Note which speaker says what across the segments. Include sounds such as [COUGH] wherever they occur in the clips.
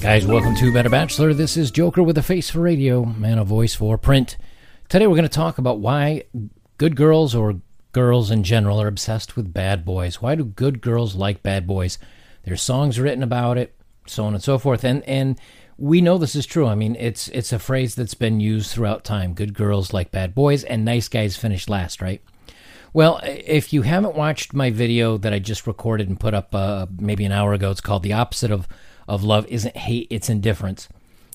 Speaker 1: Guys, welcome to Better Bachelor. This is Joker with a face for radio and a voice for print. Today we're going to talk about why good girls or girls in general are obsessed with bad boys. Why do good girls like bad boys? There's songs written about it, so on and so forth. And and we know this is true. I mean, it's it's a phrase that's been used throughout time. Good girls like bad boys and nice guys finish last, right? Well, if you haven't watched my video that I just recorded and put up uh, maybe an hour ago, it's called "The Opposite of of Love Isn't Hate, It's Indifference."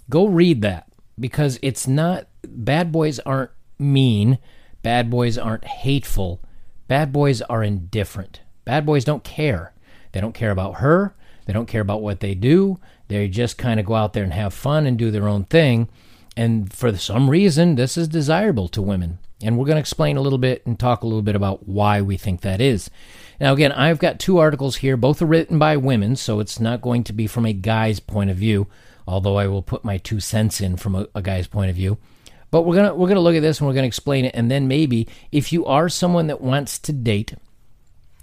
Speaker 1: Go read that because it's not. Bad boys aren't mean. Bad boys aren't hateful. Bad boys are indifferent. Bad boys don't care. They don't care about her. They don't care about what they do. They just kind of go out there and have fun and do their own thing. And for some reason, this is desirable to women. And we're going to explain a little bit and talk a little bit about why we think that is. Now, again, I've got two articles here. Both are written by women, so it's not going to be from a guy's point of view, although I will put my two cents in from a, a guy's point of view. But we're gonna we're gonna look at this and we're gonna explain it, and then maybe if you are someone that wants to date,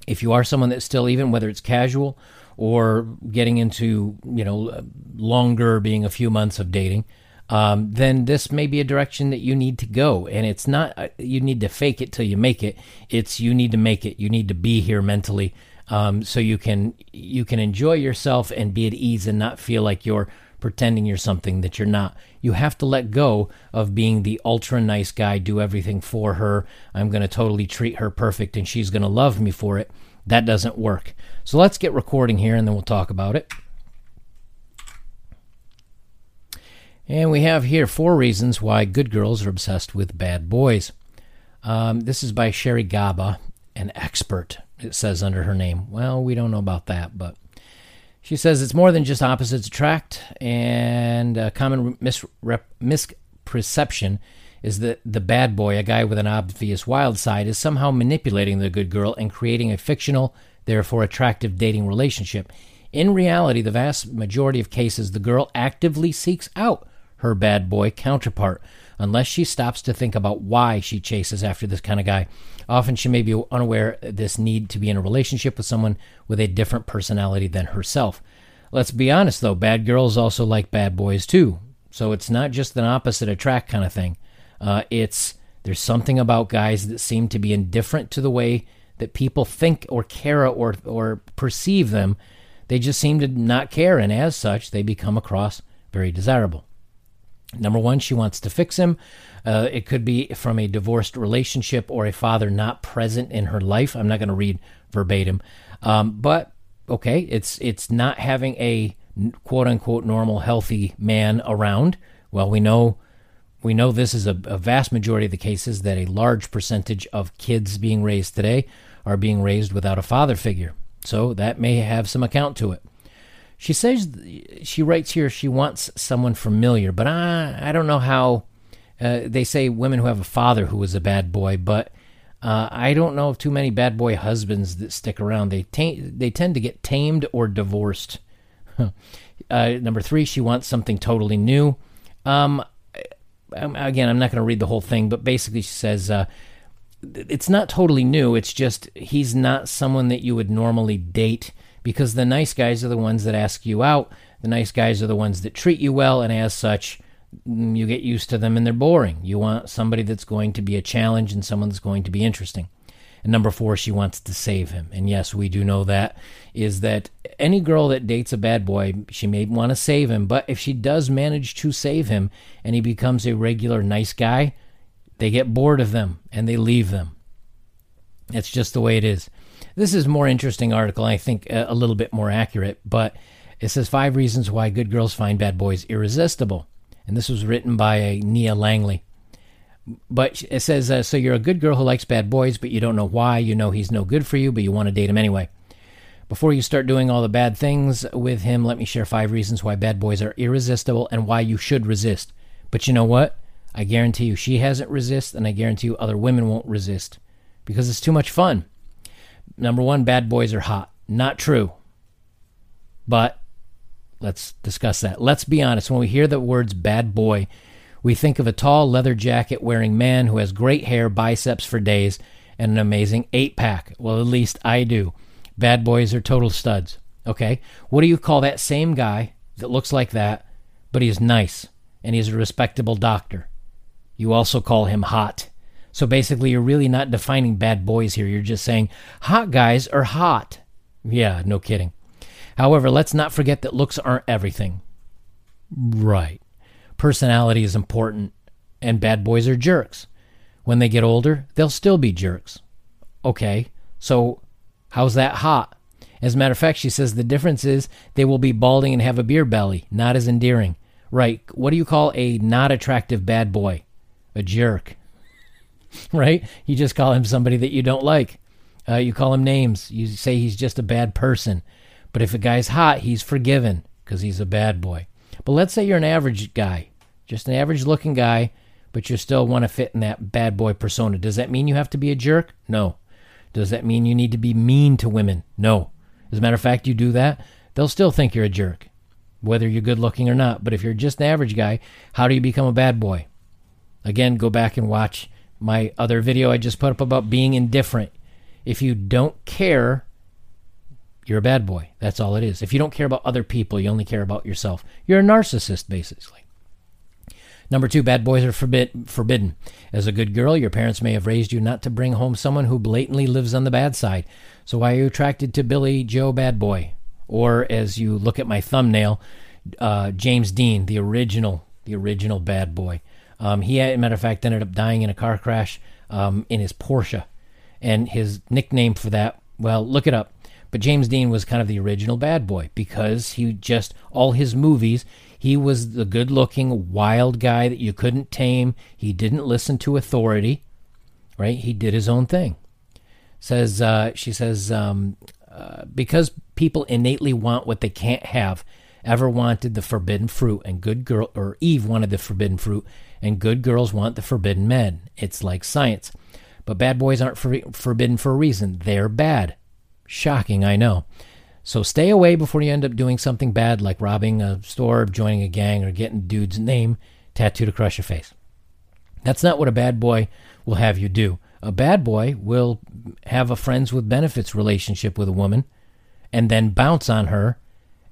Speaker 1: if you are someone that's still even whether it's casual or getting into you know longer, being a few months of dating, um, then this may be a direction that you need to go. And it's not uh, you need to fake it till you make it. It's you need to make it. You need to be here mentally, um, so you can you can enjoy yourself and be at ease and not feel like you're pretending you're something that you're not. You have to let go of being the ultra nice guy, do everything for her. I'm going to totally treat her perfect and she's going to love me for it. That doesn't work. So let's get recording here and then we'll talk about it. And we have here four reasons why good girls are obsessed with bad boys. Um, this is by Sherry Gaba, an expert, it says under her name. Well, we don't know about that, but she says it's more than just opposites attract, and a common misrep- misperception is that the bad boy, a guy with an obvious wild side, is somehow manipulating the good girl and creating a fictional, therefore attractive dating relationship. In reality, the vast majority of cases, the girl actively seeks out her bad boy counterpart, unless she stops to think about why she chases after this kind of guy. Often she may be unaware of this need to be in a relationship with someone with a different personality than herself. Let's be honest though, bad girls also like bad boys too. So it's not just an opposite attract kind of thing. Uh, it's there's something about guys that seem to be indifferent to the way that people think or care or or perceive them. They just seem to not care, and as such, they become across very desirable. Number one, she wants to fix him. Uh, it could be from a divorced relationship or a father not present in her life. I'm not going to read verbatim, um, but okay, it's it's not having a quote unquote normal healthy man around. Well, we know we know this is a, a vast majority of the cases that a large percentage of kids being raised today are being raised without a father figure. So that may have some account to it. She says she writes here she wants someone familiar, but I I don't know how. Uh, they say women who have a father who was a bad boy, but uh, I don't know of too many bad boy husbands that stick around. They they tend to get tamed or divorced. [LAUGHS] uh, number three, she wants something totally new. Um, um again, I'm not going to read the whole thing, but basically, she says uh, it's not totally new. It's just he's not someone that you would normally date because the nice guys are the ones that ask you out. The nice guys are the ones that treat you well, and as such, mm, you get used to them and they're boring. You want somebody that's going to be a challenge and someone that's going to be interesting. And number four, she wants to save him. And yes, we do know that is that any girl that dates a bad boy, she may want to save him. But if she does manage to save him and he becomes a regular nice guy, they get bored of them and they leave them. That's just the way it is. This is more interesting article, I think a little bit more accurate, but it says five reasons why good girls find bad boys irresistible. And this was written by Nia Langley. But it says, uh, so you're a good girl who likes bad boys, but you don't know why. You know he's no good for you, but you want to date him anyway. Before you start doing all the bad things with him, let me share five reasons why bad boys are irresistible and why you should resist. But you know what? I guarantee you she hasn't resist, and I guarantee you other women won't resist because it's too much fun. Number one, bad boys are hot. Not true. But let's discuss that. Let's be honest. When we hear the words bad boy, we think of a tall leather jacket wearing man who has great hair, biceps for days, and an amazing eight pack. Well, at least I do. Bad boys are total studs. Okay? What do you call that same guy that looks like that, but he's nice and he's a respectable doctor? You also call him hot. So basically, you're really not defining bad boys here. You're just saying hot guys are hot. Yeah, no kidding. However, let's not forget that looks aren't everything. Right. Personality is important, and bad boys are jerks. When they get older, they'll still be jerks. Okay, so how's that hot? As a matter of fact, she says the difference is they will be balding and have a beer belly, not as endearing. Right. What do you call a not attractive bad boy? A jerk. [LAUGHS] right? You just call him somebody that you don't like. Uh, you call him names. You say he's just a bad person. But if a guy's hot, he's forgiven because he's a bad boy. But let's say you're an average guy, just an average looking guy, but you still want to fit in that bad boy persona. Does that mean you have to be a jerk? No. Does that mean you need to be mean to women? No. As a matter of fact, you do that, they'll still think you're a jerk, whether you're good looking or not. But if you're just an average guy, how do you become a bad boy? Again, go back and watch my other video I just put up about being indifferent. If you don't care, you're a bad boy. That's all it is. If you don't care about other people, you only care about yourself. You're a narcissist, basically. Number two, bad boys are forbid, forbidden. As a good girl, your parents may have raised you not to bring home someone who blatantly lives on the bad side. So why are you attracted to Billy Joe Bad Boy? Or as you look at my thumbnail, uh, James Dean, the original, the original bad boy. Um, he, a matter of fact, ended up dying in a car crash um, in his Porsche. And his nickname for that, well, look it up. But James Dean was kind of the original bad boy because he just, all his movies, he was the good looking, wild guy that you couldn't tame. He didn't listen to authority, right? He did his own thing. Says, uh, she says, um, uh, because people innately want what they can't have, ever wanted the forbidden fruit, and good girl, or Eve wanted the forbidden fruit, and good girls want the forbidden men. It's like science. But bad boys aren't for, forbidden for a reason. They're bad. Shocking, I know. So stay away before you end up doing something bad like robbing a store, joining a gang, or getting dude's name tattooed across your face. That's not what a bad boy will have you do. A bad boy will have a friends with benefits relationship with a woman and then bounce on her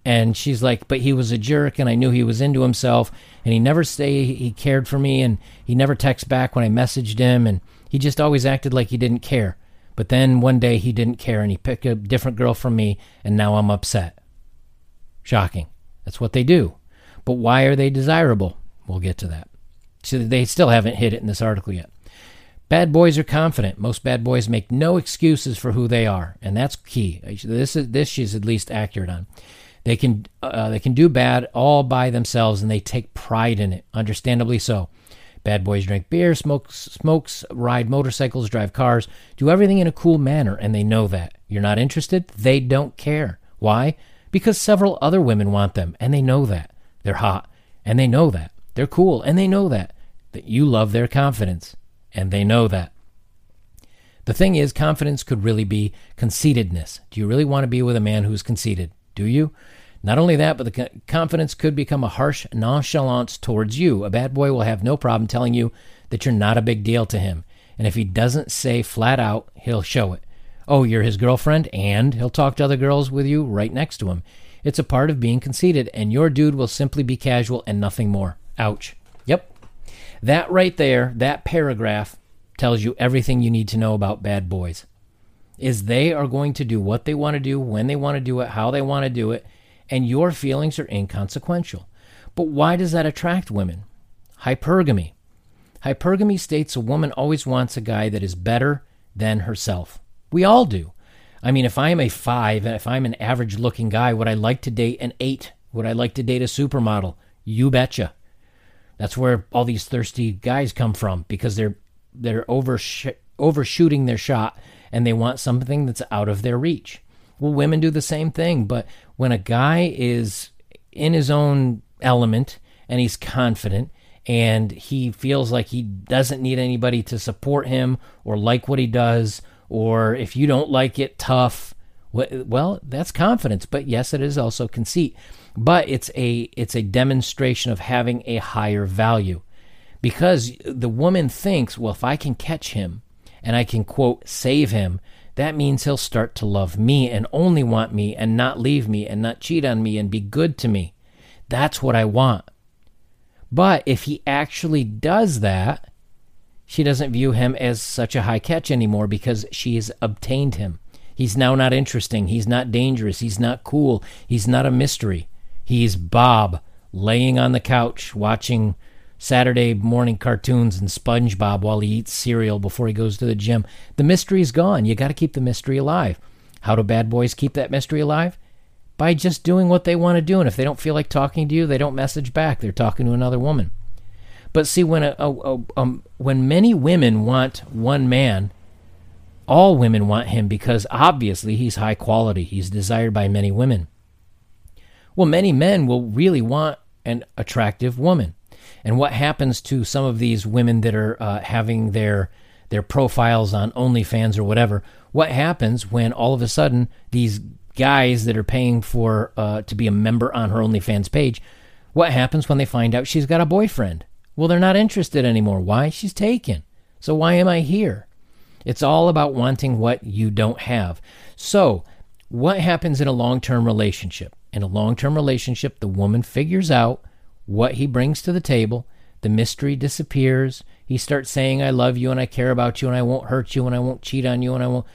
Speaker 1: and she's like but he was a jerk and i knew he was into himself and he never say he cared for me and he never texted back when i messaged him and he just always acted like he didn't care. But then one day he didn't care and he picked a different girl from me and now i'm upset. Shocking. That's what they do. But why are they desirable? We'll get to that. So they still haven't hit it in this article yet. Bad boys are confident. Most bad boys make no excuses for who they are, and that's key. This is this she's at least accurate on. They can uh, they can do bad all by themselves, and they take pride in it. Understandably so. Bad boys drink beer, smoke smokes, ride motorcycles, drive cars, do everything in a cool manner, and they know that. You're not interested? They don't care. Why? Because several other women want them, and they know that. They're hot, and they know that. They're cool, and they know that. That you love their confidence, and they know that. The thing is, confidence could really be conceitedness. Do you really want to be with a man who's conceited? Do you? Not only that, but the confidence could become a harsh nonchalance towards you. A bad boy will have no problem telling you that you're not a big deal to him. And if he doesn't say flat out, he'll show it. Oh, you're his girlfriend? And he'll talk to other girls with you right next to him. It's a part of being conceited, and your dude will simply be casual and nothing more. Ouch. Yep. That right there, that paragraph, tells you everything you need to know about bad boys. Is they are going to do what they want to do, when they want to do it, how they want to do it, and your feelings are inconsequential. But why does that attract women? Hypergamy. Hypergamy states a woman always wants a guy that is better than herself. We all do. I mean, if I'm a five, if I'm an average looking guy, would I like to date an eight? Would I like to date a supermodel? You betcha. That's where all these thirsty guys come from because they're they're oversh- overshooting their shot and they want something that's out of their reach. Well, women do the same thing, but when a guy is in his own element and he's confident and he feels like he doesn't need anybody to support him or like what he does, or if you don't like it, tough. Well, that's confidence, but yes, it is also conceit. But it's a it's a demonstration of having a higher value, because the woman thinks, well, if I can catch him and I can quote save him, that means he'll start to love me and only want me and not leave me and not cheat on me and be good to me. That's what I want. But if he actually does that, she doesn't view him as such a high catch anymore because she has obtained him. He's now not interesting. He's not dangerous. He's not cool. He's not a mystery. He's Bob laying on the couch watching Saturday morning cartoons and SpongeBob while he eats cereal before he goes to the gym. The mystery's gone. You got to keep the mystery alive. How do bad boys keep that mystery alive? By just doing what they want to do. And if they don't feel like talking to you, they don't message back. They're talking to another woman. But see, when a, a, a um, when many women want one man, all women want him because obviously he's high quality. He's desired by many women. Well, many men will really want an attractive woman. And what happens to some of these women that are uh, having their their profiles on OnlyFans or whatever? What happens when all of a sudden these guys that are paying for uh, to be a member on her OnlyFans page? What happens when they find out she's got a boyfriend? Well, they're not interested anymore. Why? She's taken. So why am I here? It's all about wanting what you don't have. So, what happens in a long term relationship? In a long term relationship, the woman figures out what he brings to the table. The mystery disappears. He starts saying, I love you and I care about you and I won't hurt you and I won't cheat on you and I won't.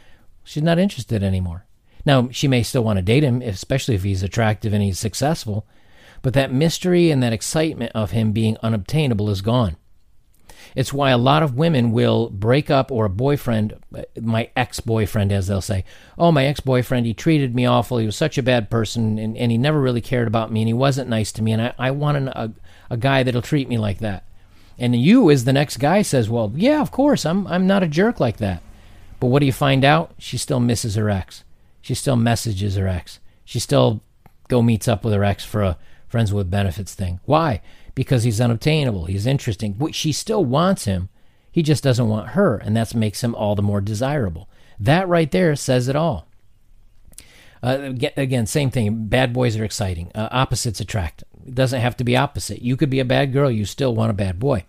Speaker 1: She's not interested anymore. Now, she may still want to date him, especially if he's attractive and he's successful, but that mystery and that excitement of him being unobtainable is gone. It's why a lot of women will break up or a boyfriend, my ex boyfriend, as they'll say, oh, my ex boyfriend, he treated me awful. He was such a bad person and, and he never really cared about me and he wasn't nice to me. And I, I want an, a, a guy that'll treat me like that. And you, as the next guy, says, well, yeah, of course, I'm, I'm not a jerk like that. But what do you find out? She still misses her ex. She still messages her ex. She still go meets up with her ex for a friends with benefits thing. Why? Because he's unobtainable. He's interesting. She still wants him. He just doesn't want her, and that makes him all the more desirable. That right there says it all. Uh, again, same thing. Bad boys are exciting. Uh, opposites attract. It doesn't have to be opposite. You could be a bad girl. You still want a bad boy.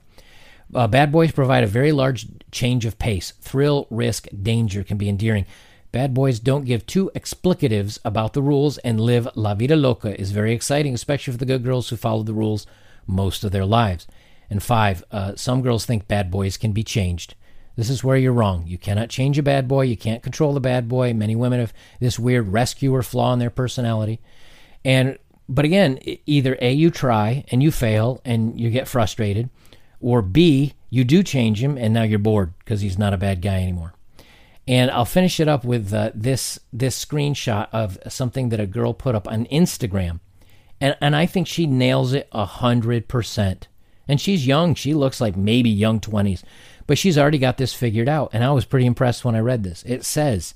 Speaker 1: Uh, bad boys provide a very large change of pace. Thrill, risk, danger can be endearing. Bad boys don't give two explicatives about the rules and live la vida loca is very exciting, especially for the good girls who follow the rules most of their lives. And five, uh, some girls think bad boys can be changed. This is where you're wrong. You cannot change a bad boy. You can't control the bad boy. Many women have this weird rescuer flaw in their personality. And but again, either A you try and you fail and you get frustrated, or B you do change him and now you're bored because he's not a bad guy anymore. And I'll finish it up with uh, this this screenshot of something that a girl put up on Instagram and and I think she nails it a hundred percent. And she's young; she looks like maybe young twenties, but she's already got this figured out. And I was pretty impressed when I read this. It says,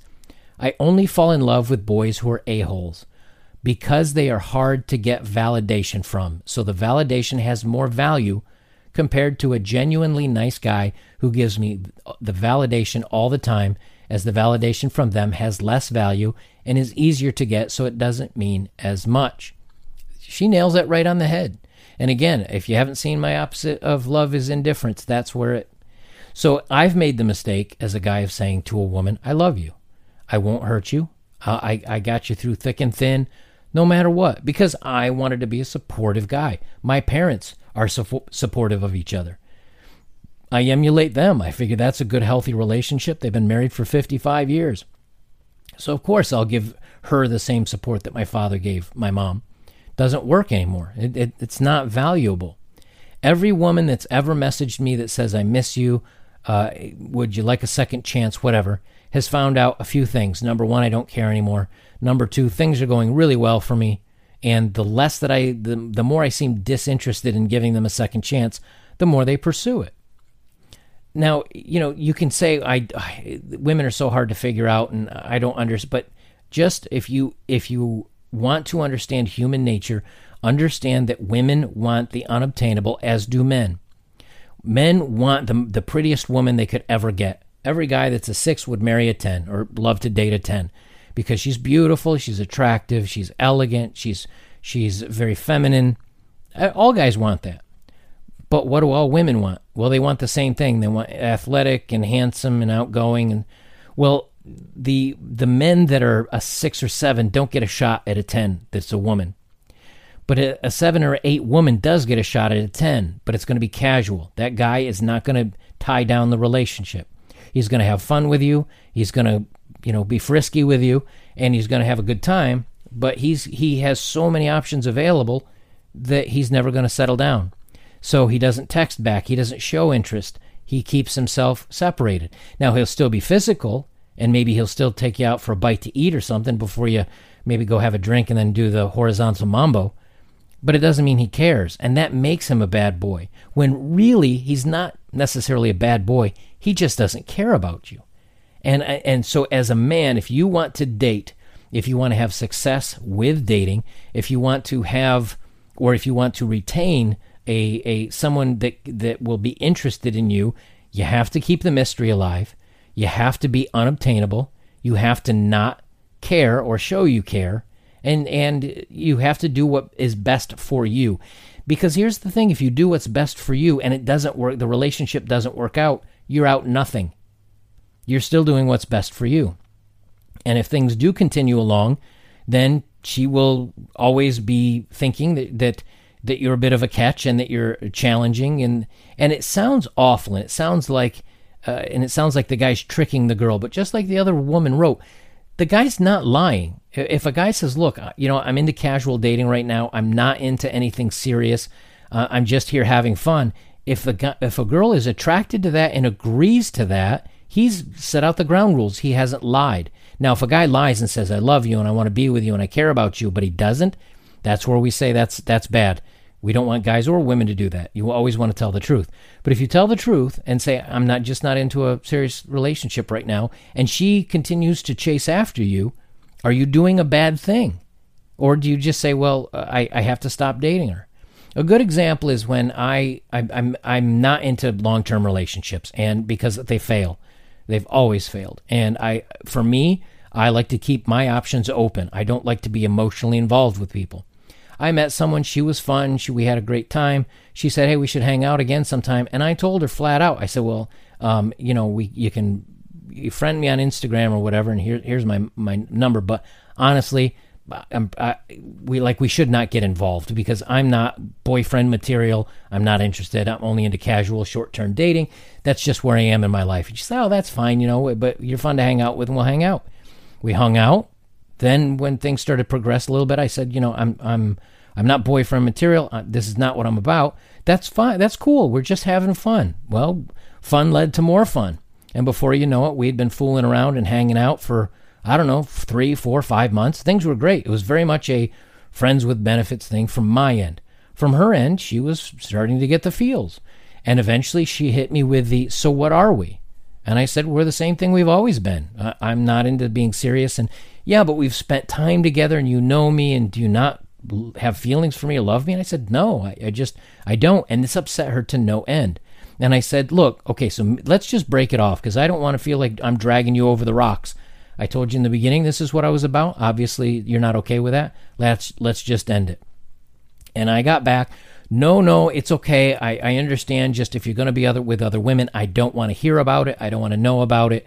Speaker 1: "I only fall in love with boys who are a holes." Because they are hard to get validation from. So the validation has more value compared to a genuinely nice guy who gives me the validation all the time, as the validation from them has less value and is easier to get, so it doesn't mean as much. She nails it right on the head. And again, if you haven't seen my opposite of love is indifference, that's where it. So I've made the mistake as a guy of saying to a woman, I love you. I won't hurt you. I, I got you through thick and thin, no matter what, because I wanted to be a supportive guy. My parents are su- supportive of each other. I emulate them. I figure that's a good, healthy relationship. They've been married for 55 years. So, of course, I'll give her the same support that my father gave my mom doesn't work anymore. It, it, it's not valuable. Every woman that's ever messaged me that says, I miss you, uh, would you like a second chance, whatever, has found out a few things. Number one, I don't care anymore. Number two, things are going really well for me. And the less that I, the, the more I seem disinterested in giving them a second chance, the more they pursue it. Now, you know, you can say I, I women are so hard to figure out, and I don't understand. But just if you if you want to understand human nature, understand that women want the unobtainable, as do men. Men want the, the prettiest woman they could ever get. Every guy that's a six would marry a 10 or love to date a 10 because she's beautiful, she's attractive, she's elegant, she's, she's very feminine. All guys want that. But what do all women want? Well, they want the same thing. They want athletic and handsome and outgoing. And well, the the men that are a six or seven don't get a shot at a ten. That's a woman. But a, a seven or eight woman does get a shot at a ten, but it's going to be casual. That guy is not going to tie down the relationship. He's going to have fun with you. He's going to, you know, be frisky with you, and he's going to have a good time. But he's he has so many options available that he's never going to settle down. So he doesn't text back. He doesn't show interest. He keeps himself separated. Now he'll still be physical, and maybe he'll still take you out for a bite to eat or something before you maybe go have a drink and then do the horizontal mambo. But it doesn't mean he cares, and that makes him a bad boy. When really he's not necessarily a bad boy. He just doesn't care about you. And and so as a man, if you want to date, if you want to have success with dating, if you want to have or if you want to retain a, a someone that that will be interested in you, you have to keep the mystery alive. You have to be unobtainable. You have to not care or show you care. And and you have to do what is best for you. Because here's the thing, if you do what's best for you and it doesn't work, the relationship doesn't work out, you're out nothing. You're still doing what's best for you. And if things do continue along, then she will always be thinking that, that that you're a bit of a catch and that you're challenging and and it sounds awful and it sounds like uh, and it sounds like the guy's tricking the girl but just like the other woman wrote the guy's not lying. If a guy says look you know i'm into casual dating right now. I'm not into anything serious. Uh, i'm just here having fun if the guy, if a girl is attracted to that and agrees to that he's set out the ground rules. He hasn't lied. Now if a guy lies and says i love you and i want to be with you and i care about you but he doesn't that's where we say that's that's bad we don't want guys or women to do that. You always want to tell the truth. But if you tell the truth and say, I'm not just not into a serious relationship right now, and she continues to chase after you, are you doing a bad thing? Or do you just say, well, I, I have to stop dating her? A good example is when I, I I'm I'm not into long term relationships and because they fail. They've always failed. And I for me, I like to keep my options open. I don't like to be emotionally involved with people. I met someone, she was fun, she, we had a great time. She said, "Hey, we should hang out again sometime." And I told her flat out, I said, "Well, um, you know, we you can you friend me on Instagram or whatever, and here here's my my number." But honestly, I'm, I, we like we should not get involved because I'm not boyfriend material. I'm not interested. I'm only into casual, short-term dating. That's just where I am in my life. And she said, "Oh, that's fine, you know, but you're fun to hang out with, and we'll hang out." We hung out. Then when things started to progress a little bit, I said, you know, I'm I'm I'm not boyfriend material. Uh, this is not what I'm about. That's fine. That's cool. We're just having fun. Well, fun led to more fun. And before you know it, we'd been fooling around and hanging out for, I don't know, three, four, five months. Things were great. It was very much a friends with benefits thing from my end. From her end, she was starting to get the feels. And eventually she hit me with the, so what are we? And I said, we're the same thing we've always been. I'm not into being serious. And yeah, but we've spent time together and you know me and do you not have feelings for me or love me? And I said, no, I, I just, I don't. And this upset her to no end. And I said, look, okay, so let's just break it off because I don't want to feel like I'm dragging you over the rocks. I told you in the beginning this is what I was about. Obviously, you're not okay with that. Let's let's just end it. And I got back. No, no, it's okay. I, I understand. Just if you're going to be other with other women, I don't want to hear about it. I don't want to know about it.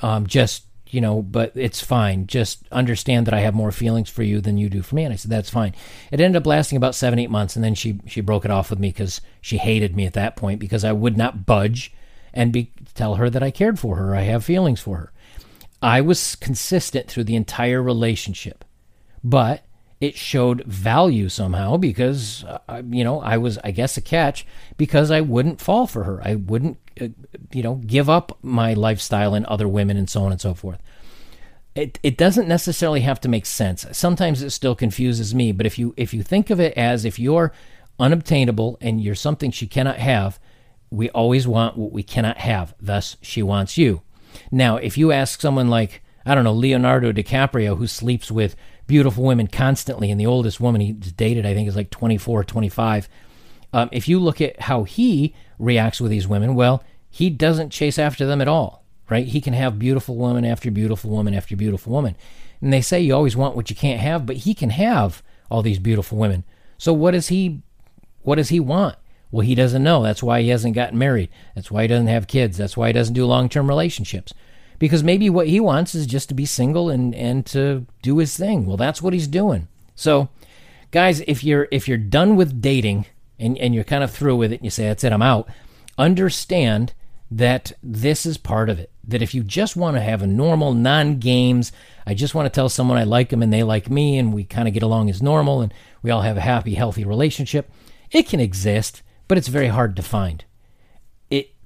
Speaker 1: Um, just you know, but it's fine. Just understand that I have more feelings for you than you do for me. And I said, that's fine. It ended up lasting about seven, eight months. And then she, she broke it off with me because she hated me at that point because I would not budge and be, tell her that I cared for her. I have feelings for her. I was consistent through the entire relationship, but it showed value somehow because, uh, you know, I was, I guess, a catch because I wouldn't fall for her. I wouldn't uh, you know, give up my lifestyle and other women and so on and so forth. It, it doesn't necessarily have to make sense. Sometimes it still confuses me, but if you if you think of it as if you're unobtainable and you're something she cannot have, we always want what we cannot have. Thus, she wants you. Now, if you ask someone like I don't know Leonardo DiCaprio who sleeps with beautiful women constantly, and the oldest woman he's dated I think is like 24, 25. Um, if you look at how he reacts with these women, well, he doesn't chase after them at all, right? He can have beautiful woman after beautiful woman after beautiful woman. And they say you always want what you can't have, but he can have all these beautiful women. So what does he what does he want? Well, he doesn't know. That's why he hasn't gotten married. That's why he doesn't have kids. That's why he doesn't do long-term relationships. Because maybe what he wants is just to be single and and to do his thing. Well, that's what he's doing. So, guys, if you're if you're done with dating and and you're kind of through with it and you say that's it, I'm out. Understand that this is part of it. That if you just want to have a normal, non games, I just want to tell someone I like them and they like me and we kind of get along as normal and we all have a happy, healthy relationship, it can exist, but it's very hard to find.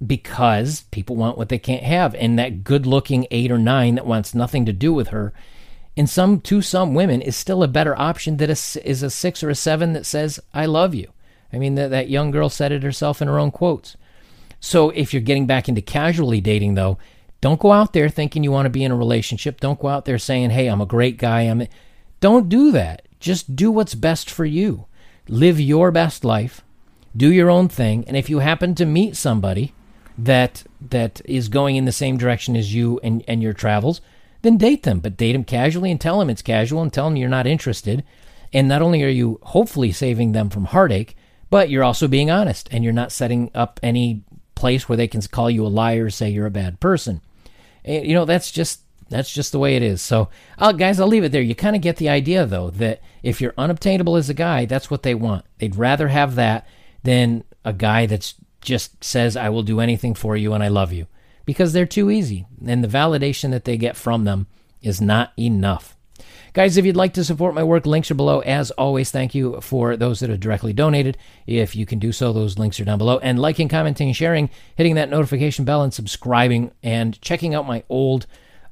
Speaker 1: Because people want what they can't have, and that good-looking eight or nine that wants nothing to do with her, in some to some women, is still a better option that is a six or a seven that says "I love you." I mean, that that young girl said it herself in her own quotes. So if you're getting back into casually dating, though, don't go out there thinking you want to be in a relationship. Don't go out there saying, "Hey, I'm a great guy." I'm. A... Don't do that. Just do what's best for you. Live your best life. Do your own thing. And if you happen to meet somebody that that is going in the same direction as you and, and your travels, then date them. But date them casually and tell them it's casual and tell them you're not interested. And not only are you hopefully saving them from heartache, but you're also being honest and you're not setting up any place where they can call you a liar, say you're a bad person. And, you know, that's just that's just the way it is. So, guys, I'll leave it there. You kind of get the idea, though, that if you're unobtainable as a guy, that's what they want. They'd rather have that than a guy that's just says, I will do anything for you and I love you because they're too easy. And the validation that they get from them is not enough. Guys, if you'd like to support my work, links are below. As always, thank you for those that have directly donated. If you can do so, those links are down below. And liking, commenting, sharing, hitting that notification bell, and subscribing, and checking out my old.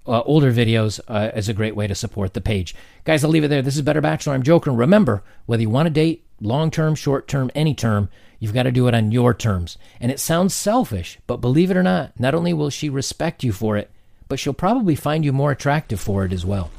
Speaker 1: Uh, older videos uh, is a great way to support the page. Guys, I'll leave it there. This is Better Bachelor. I'm joking. Remember, whether you want to date long term, short term, any term, you've got to do it on your terms. And it sounds selfish, but believe it or not, not only will she respect you for it, but she'll probably find you more attractive for it as well.